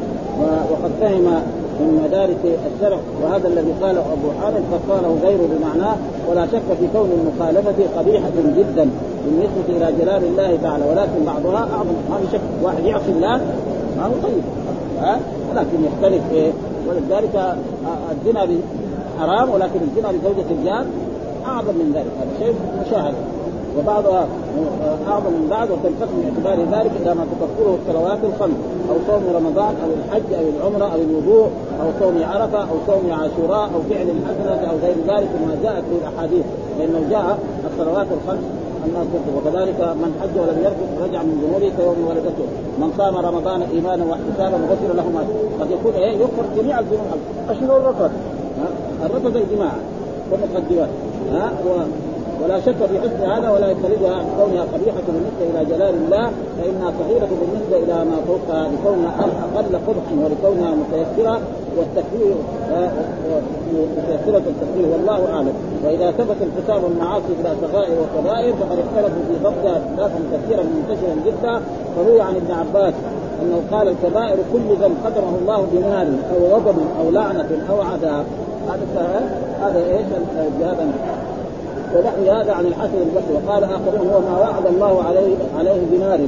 وقد فهم من مدارس الشرع وهذا الذي قاله أبو حامد قد قاله غيره بمعناه ولا شك في كون المخالفة قبيحة جدا بالنسبة إلى جلال الله تعالى ولكن بعضها أعظم. ما في شك. واحد يعصي الله ما هو طيب. ها؟ ولكن يختلف إيه؟ ولذلك الزنا حرام ولكن الزنا بزوجة الجار أعظم من ذلك. هذا شيء مشاهد. وبعضها أعظم من بعض وتنقسم باعتبار ذلك إلى ما تكفره الصلوات الخمس أو صوم رمضان أو الحج أو العمرة أو الوضوء أو صوم عرفة أو صوم عاشوراء أو فعل الحسنة أو غير ذلك مما جاءت في الأحاديث. لأنه جاء الصلوات الخمس الناس وكذلك من حج ولم يرفض رجع من ذنوبه كيوم ولدته. من صام رمضان إيمانا واحتسابا غفر له ما قد يكون إيه يغفر جميع الذنوب. اشنو الرفض؟ الرفض الجماعه والمقدمات. ها؟ ولا شك في حسن هذا ولا يستندها كونها قبيحة بالنسبة إلى جلال الله فإنها صغيرة بالنسبة إلى ما فوقها لكونها أقل قبحا ولكونها متيسرة والتكفير متيسرة التكفير والله أعلم. وإذا ثبت انقسام المعاصي إلى صغائر وكبائر فقد اختلفوا في ضبطها اختلافا كثيرا منتشرا جدا. فروي عن ابن عباس أنه قال الكبائر كل ذنب قدره الله بنار أو غضب أو لعنة أو عذاب. هذا هذا إيش؟ هذا ونحو هذا عن الحسن البصري وقال آخرون هو ما وعد الله عليه عليه بنار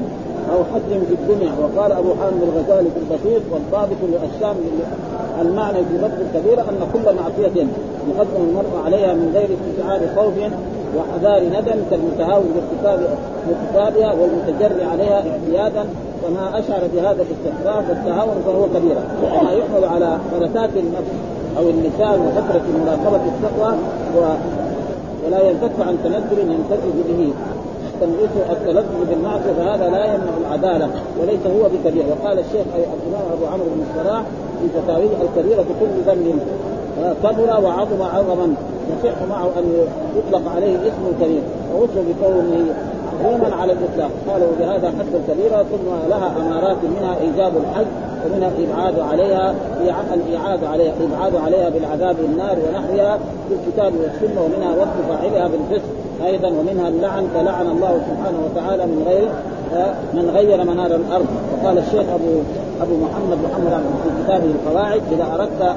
أو حد في الدنيا. وقال أبو حامد الغزالي في البسيط والضابط للشام المعنى في ضبط الكبيره أن كل معصية يقدم المرء عليها من غير استشعار خوف وحذار ندم كالمتهاون بارتكاب ارتكابها والمتجرع عليها اعتيادا فما اشعر بهذا الاستخفاف والتهاون فهو كبيره وما يحمل على فلتات النفس. أو اللسان وفتره مراقبة التقوى و ولا ينفك عن تنزل ينتزج به. تنغيص التلذذ بالمعصية فهذا لا يمنع العدالة وليس هو بكبير وقال الشيخ الامام أبو عمرو بن الصلاح في فتاويه الكبيرة كل ذنب كبر وعظم عظما. يصح معه أن يطلق عليه اسم كبير ووصف بكونه عظيما على الإطلاق. قالوا بهذا حد الكبيرة ثم لها أمارات منها إيجاب الحج. ومنها الابعاد عليها الاعاد عليها الابعاد عليها بالعذاب النار ونحوها في الكتاب والسنة ومنها وصف فاعلها بالفسق أيضا ومنها اللعن فلعن الله سبحانه وتعالى من غير من غير منار الأرض. وقال الشيخ ابو أبو محمد محمد في كتابه القواعد إذا أردت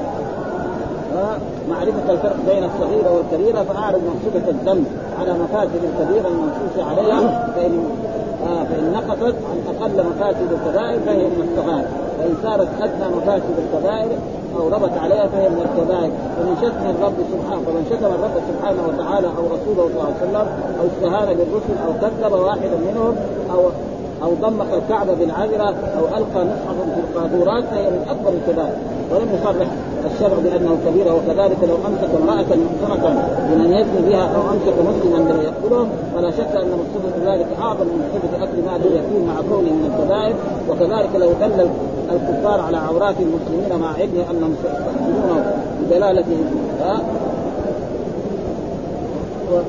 معرفة الفرق بين الصغيرة والكبيرة فأعرض مقصودة الذنب على مفاسد الكبيرة المنصوص عليها فإن آه فإن نقصت عن أقل مفاسد الكبائر فهي من الصغائر وإن صارت أدنى مفاسد الكبائر أو ربت عليها فهي من الكبائر. ومن شتم الرب سبحانه فمن شتم الرب سبحانه وتعالى أو رسوله صلى الله عليه وسلم أو استهان بالرسل أو كذب واحدا منهم أو أو ضمك الكعبة بالعذرة أو ألقى مصحفا في القاذورات فهي من اكبر الكبائر ولم يصرح الشرع بأنه كبيره وكذلك لو أمسك امرأة محصنه بمن يزني بها أو أمسك مسلما لم يقتله فلا شك أن مقصود ذلك أعظم من مقصود أكل مال اليتيم مع كونه من الكبائر. وكذلك لو دل الكفار على عورات المسلمين مع علم أنهم سيستحسنونه بدلالتهم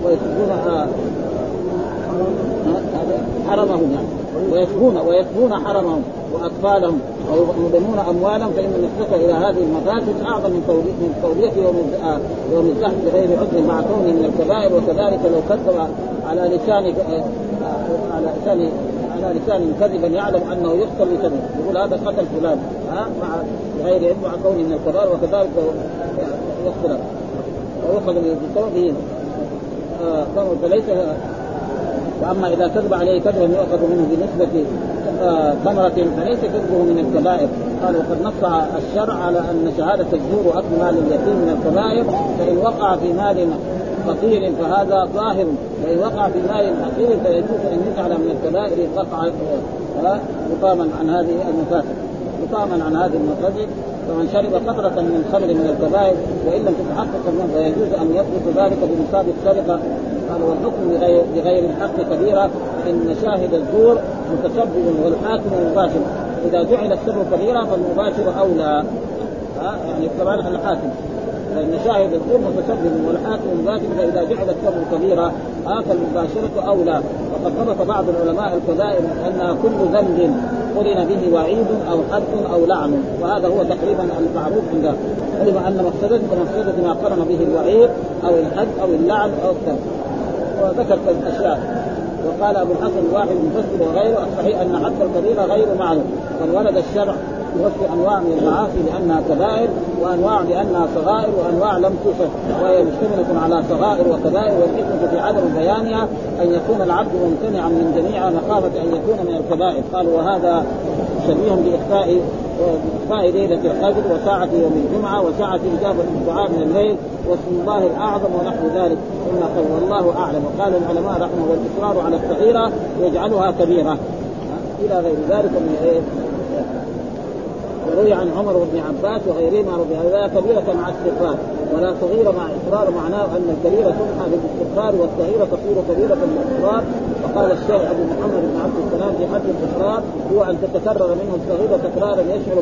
ويكتبون حرمهم يعني. ويكفون ويكفون حرمهم واطفالهم ويضمون أموالهم فإن النسبة إلى هذه المفاسد أعظم من من تولية يوم آه، يوم الزحف بغير عذر مع كونه من الكبائر وكذلك لو كذب على لسان آه، على لسان على لسان كذبا يعلم أنه يقتل بكذب يقول هذا قتل فلان ها مع غير علم مع كونه من الكبائر وكذلك يقتل ويؤخذ آه فليس وأما إذا كذب عليه كذبا يؤخذ منه بنسبه آه، ثمرة فليس كذبه من الكبائر. قال وقد نص الشرع على أن شهادة الزور وأكل مال اليتيم من الكبائر فإن وقع في مال فقير فهذا ظاهر وإن وقع في مال فقير فيجوز أن يجعل من الكبائر وقع مقاما عن هذه المفاسد. مقاما عن هذه المفاسد. فمن شرب قطرة من الخمر من الكبائر وإن لم تتحقق منه فيجوز أن يثبت ذلك بمصاب السرقة. قال والحكم بغير, بغير الحق كبيرة فإن شاهد الزور متسبب والحاكم مباشر. إذا جعل السبب كبيرا فالمباشر أولى. ها؟ يعني كمان الحاكم. فإن شاهد الزور متسبب والحاكم مباشر فإذا جعل السبب كبيرا ها؟ فالمباشرة أولى. وقد ضبط بعض العلماء الكبائر أنها كل ذنب قرن به وعيد أو حد أو لعن. وهذا هو تقريبا المعروف عند علم أن مقصده كمقصده ما قرن به الوعيد أو الحد أو اللعن أو الذنب وذكر الاشياء وقال أبو الحسن الواحد المفسر وغيره الصحيح أن حد الكبيره غير معلوم بل ولد الشرع يوفي أنواع من المعاصي لأنها كبائر وأنواع لأنها صغائر وأنواع لم توصف وهي مشتملة على صغائر وكبائر والحكمة في عدم بيانها أن يكون العبد ممتنعا من جميع مخافه أن يكون من الكبائر. قالوا وهذا شبيه بإخفاء باخفاء ليله القدر وساعة يوم الجمعة وساعة إجابة الدعاء من الليل واسم الله الأعظم ونحو ذلك. ثم قال والله أعلم. وقال العلماء رحمه والاصرار على الصغيره يجعلها كبيرة. إلى غير ذلك من إيه؟ وروي عن عمر بن عباس وغيرهما رضي الله كبيرة مع استغفار ولا صغيرة مع إصرار معناه أن الكبيرة تمحى بالاستغفار والصغيرة تصير كبيرة بالإصرار وقال الشيخ أبو محمد بن عبد السلام في حد الإصرار هو أن تتكرر منه الصغيرة تكرارا يشعر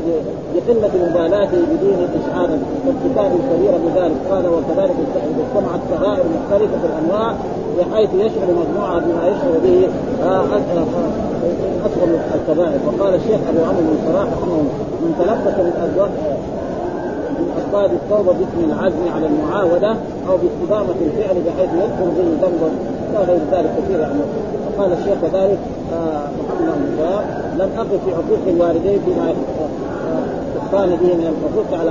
بقلة مبالاته بدين إشعارا وارتكاب الكبيرة بذلك. قال وكذلك اجتمعت صغائر مختلفة الأنواع بحيث يشعر مجموعة بما يشعر به أصغر الكبائر. وقال الشيخ أبو عمرو بن صلاح رحمه من تلبس من أسباب التوبة باسم العزم على المعاودة أو باستدامة الفعل بحيث يدخل به ذنبا غير ذلك كثير يعني وقال الشيخ كذلك آه محمد بن لم اقف في حقوق الوالدين بما استقام به من الحقوق على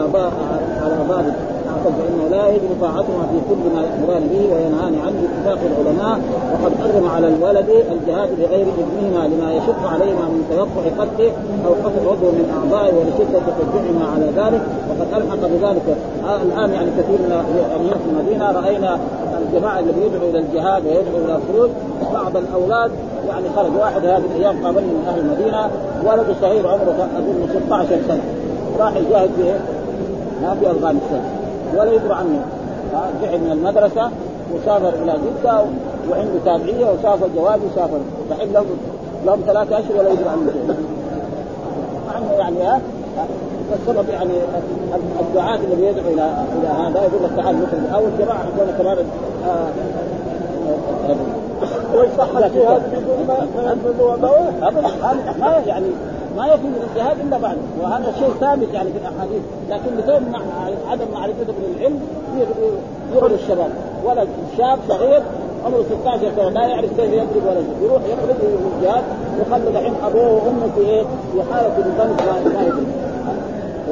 على باب اعتقد فانه لا يجب طاعتهما في كل ما يامران به وينهان عنه باتفاق العلماء وقد حرم على الولد الجهاد بغير إذنهما لما يشق عليهما من توقع قتله أو قتل عضو من اعضائه ولشدة تشجعهما على ذلك. وقد ألحق بذلك الآن يعني كثير من امير في المدينة. رأينا الجماعة اللي يدعو إلى الجهاد ويدعو إلى الخروج. بعض الأولاد يعني خرج واحد هذه الأيام قابلني من أهل المدينة. ولد صغير عمره اظن 16 سنة. راح يجاهد في ما في أفغانستان. ولا يدرى عنه. جعل من المدرسة وسافر إلى جدة وعنده تابعية وسافر جواز وسافر. دحين لهم لهم ثلاثة أشهر ولا يدرى عنه. شيء عنه يعني ها والسبب يعني الدعاة الذي يدعو إلى إلى هذا يقول لك تعال نخرج. أو الجماعة حقون كمان ويصح الجهاد بدون ما ينفذوا أبدا. ما يعني ما يخرج من الجهاد إلا بعد. وهذا شيء ثابت يعني في الأحاديث. لكن بسبب عدم معرفته بالعلم يغري الشباب. ولد شاب صغير عمره 16 سنة لا يعرف كيف يضرب ولا شيء. يروح يخرج الجهاد يخلي الحين أبوه وأمه في إيه؟ في بنظام ما يدري.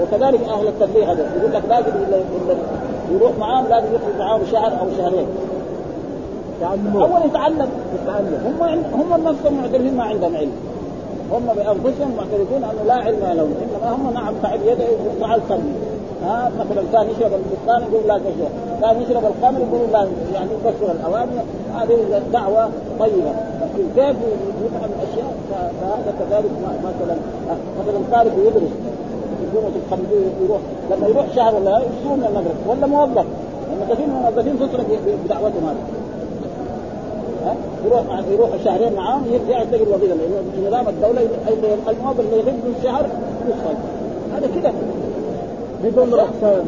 وكذلك أهل التبليغ هذا. يقول لك لازم يروح معاهم لازم يخرج معاهم شهر أو شهرين. يتعلمون أول يتعلم. يتعلم. هم هم نفسهم معترفين ما عندهم علم. هم بأنفسهم معترفون أنه لا علم لهم إنما هم نعم تعب يده وفعل قلبي ها مثلا كان يشرب البستان يقول لا تشرب، كان يشرب الخمر يقول لا يعني يكسر الأواني هذه دعوه طيبة، لكن كيف يفعل الأشياء؟ فهذا كذلك مثلا مثلا طالب يدرس يقوم الخمر يروح لما يروح شهر ولا يشوف من المدرسة ولا موظف. لما كثير من الموظفين تصرف بدعوتهم هذه. يروح يروح شهرين معاهم يرجع يشتغل وظيفة. لأنه نظام الدولة الموظف اللي يغيب من شهر يدخل. هذا كذا. بدون رخصه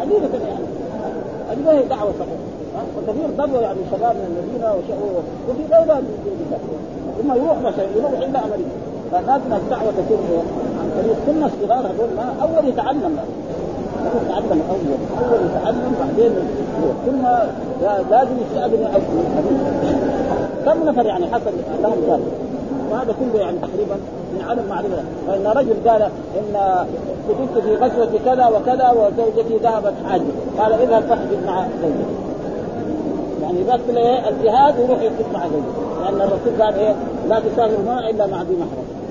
حقيقه يعني هذه ما هي دعوة صحيحه وكثير ضروا يعني شباب من المدينة وفي دولة ثم يروح مثلا يروح إلى أمريكا. فلازم الدعوة تكون عن طريق كل الصغار هذول ما أول يتعلم. يتعلم اول اول يتعلم بعدين ثم لازم يستاذن كم نفر يعني حسب لهم ذلك وهذا كله يعني تقريبا من عدم معرفه فان رجل قال إن كتبت في غزوة كذا وكذا وزوجتي ذهبت حاجة. قال إذهب فاحجب مع زوجتي يعني إيه الجهاد ويروح يحجب مع زوجته لأن الرسول قال إيه؟ لا تسافر معه إلا مع ذي محرم.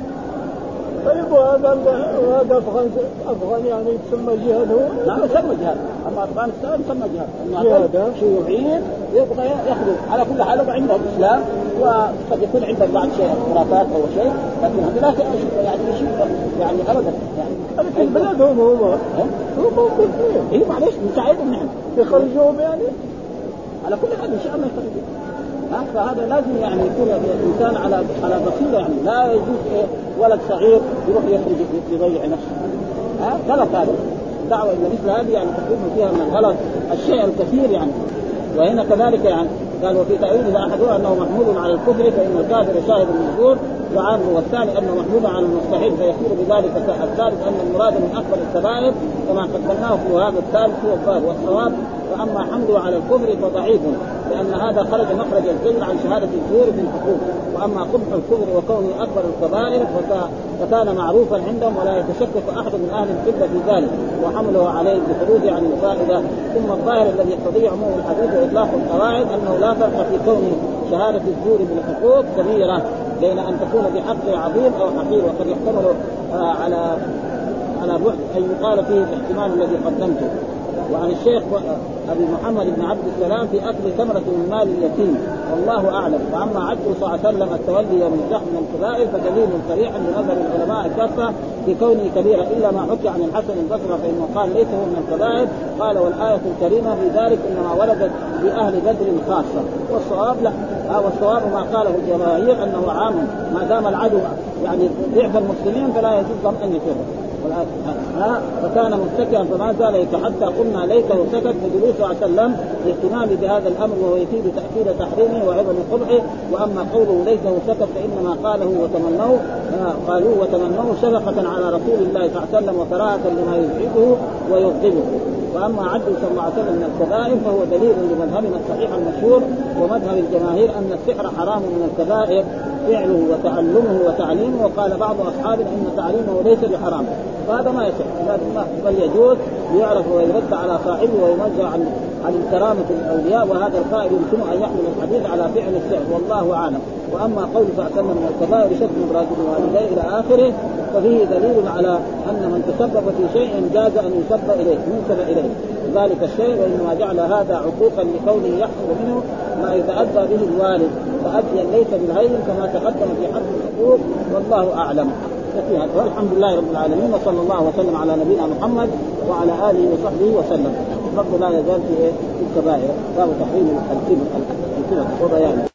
طيب وهذا وهذا افغان افغان يعني يسمى جهاد هو؟ نعم يسمى جهاد. أما أفغانستان يسمى جهاد. جهاد شيوعيين يبغى يخرج. على كل حال عندهم إسلام وقد يكون عندهم بعض شيء خرافات أو شيء لكن هذا لا يعني شيء يعني ابدا يعني. في بلادهم هم. هم موجودين اي معلش نساعدهم نحن. يخرجوهم يعني؟ على كل حال إن شاء الله يخرجوا فهذا لازم يعني يكون الإنسان على على بصيرة يعني. لا يجوز إيه ولد صغير يروح يخرج يضيع نفسه. ها؟ غلط هذا. الدعوه إلى مثل هذه يعني تكون فيها من الغلط الشيء الكثير يعني. وهنا كذلك يعني قال وفي تأويله أحدها أنه محمول على الكفر فإن الكافر شاهد المجبور وعامل والثاني أنه محمول على المستحيل فيصير بذلك الثالث أن المراد من أكبر الكبائر كما قدمناه في هذا الثالث هو الظاهر والصواب. فأما حمله على الكفر فضعيف لأن هذا خرج مخرج الكذب عن شهادة الزور في الحقوق. وأما قبح الكفر وكونه أكبر الكبائر فكان معروفا عندهم ولا يتشكك أحد من أهل القبلة في ذلك وحمله عليه بخروج عن الفائدة. ثم الظاهر الذي يقتضي عموم الحديث وإطلاق القواعد أنه لا فرق في كون شهادة الزور بالحقوق كبيرة بين أن تكون بحق عظيم أو حقير. وقد يحتمل على على بعد أن يقال فيه الاحتمال الذي قدمته. وعن الشيخ أبي محمد بن عبد السلام في أكل ثمرة من مال اليتيم. والله أعلم. وأما عبده صلى الله عليه وسلم التولي الزحف من الكبائر فدليل صريح بنظر العلماء كافه في كونه كبيرا. إلا ما حكي عن الحسن البصري فإنه قال ليس هو من الكبائر قال والآية الكريمة في ذلك إنما وردت بأهل بدر خاصة. والصواب لا. والصواب ما قاله الجماهير أنه عام. ما دام العدو يعني ضعف المسلمين فلا يجوز أن يفروا ها فكان متكئا فما زال يتحدى. قلنا ليته سكت عليه وسلم لاهتمام بهذا الأمر وهو يفيد تأكيد تحريمه وعظم قبحه. وأما قوله ليته سكت فإنما قاله وتمنوه قالوه وتمنوه شفقة على رسول الله صلى الله عليه وسلم وكراهه لما يزعجه ويغضبه. وأما عبد صلى الله عليه وسلم من الكبائر فهو دليل لمذهبنا الصحيح المشهور ومذهب الجماهير أن السحر حرام من الكبائر. فعله وتعلمه وتعليمه وقال بعض اصحابنا إن تعليمه ليس بحرام. فهذا ما يصح. بل يجوز ليعرف ويرد على صاحبه وينزع عن عن كرامة الأولياء وهذا القائل يمكن أن يحمل الحديث على فعل السحر والله أعلم. وأما قول وسلم من الكبائر شتم راجل والديه إلى آخره ففيه دليل على أن من تسبب في شيء جاز أن يسب إليه ينسب إليه. ذلك الشيء وإنما جعل هذا عقوقا لكونه يحصل منه ما يتأذى به الوالد تأذيا ليس بالهين كما تقدم في حق الحقوق والله أعلم. والحمد لله رب العالمين وصلى الله وسلم على نبينا محمد وعلى آله وصحبه وسلم. رب لا يزال في الكبائر باب تحريم الكبر الكبر وبيانه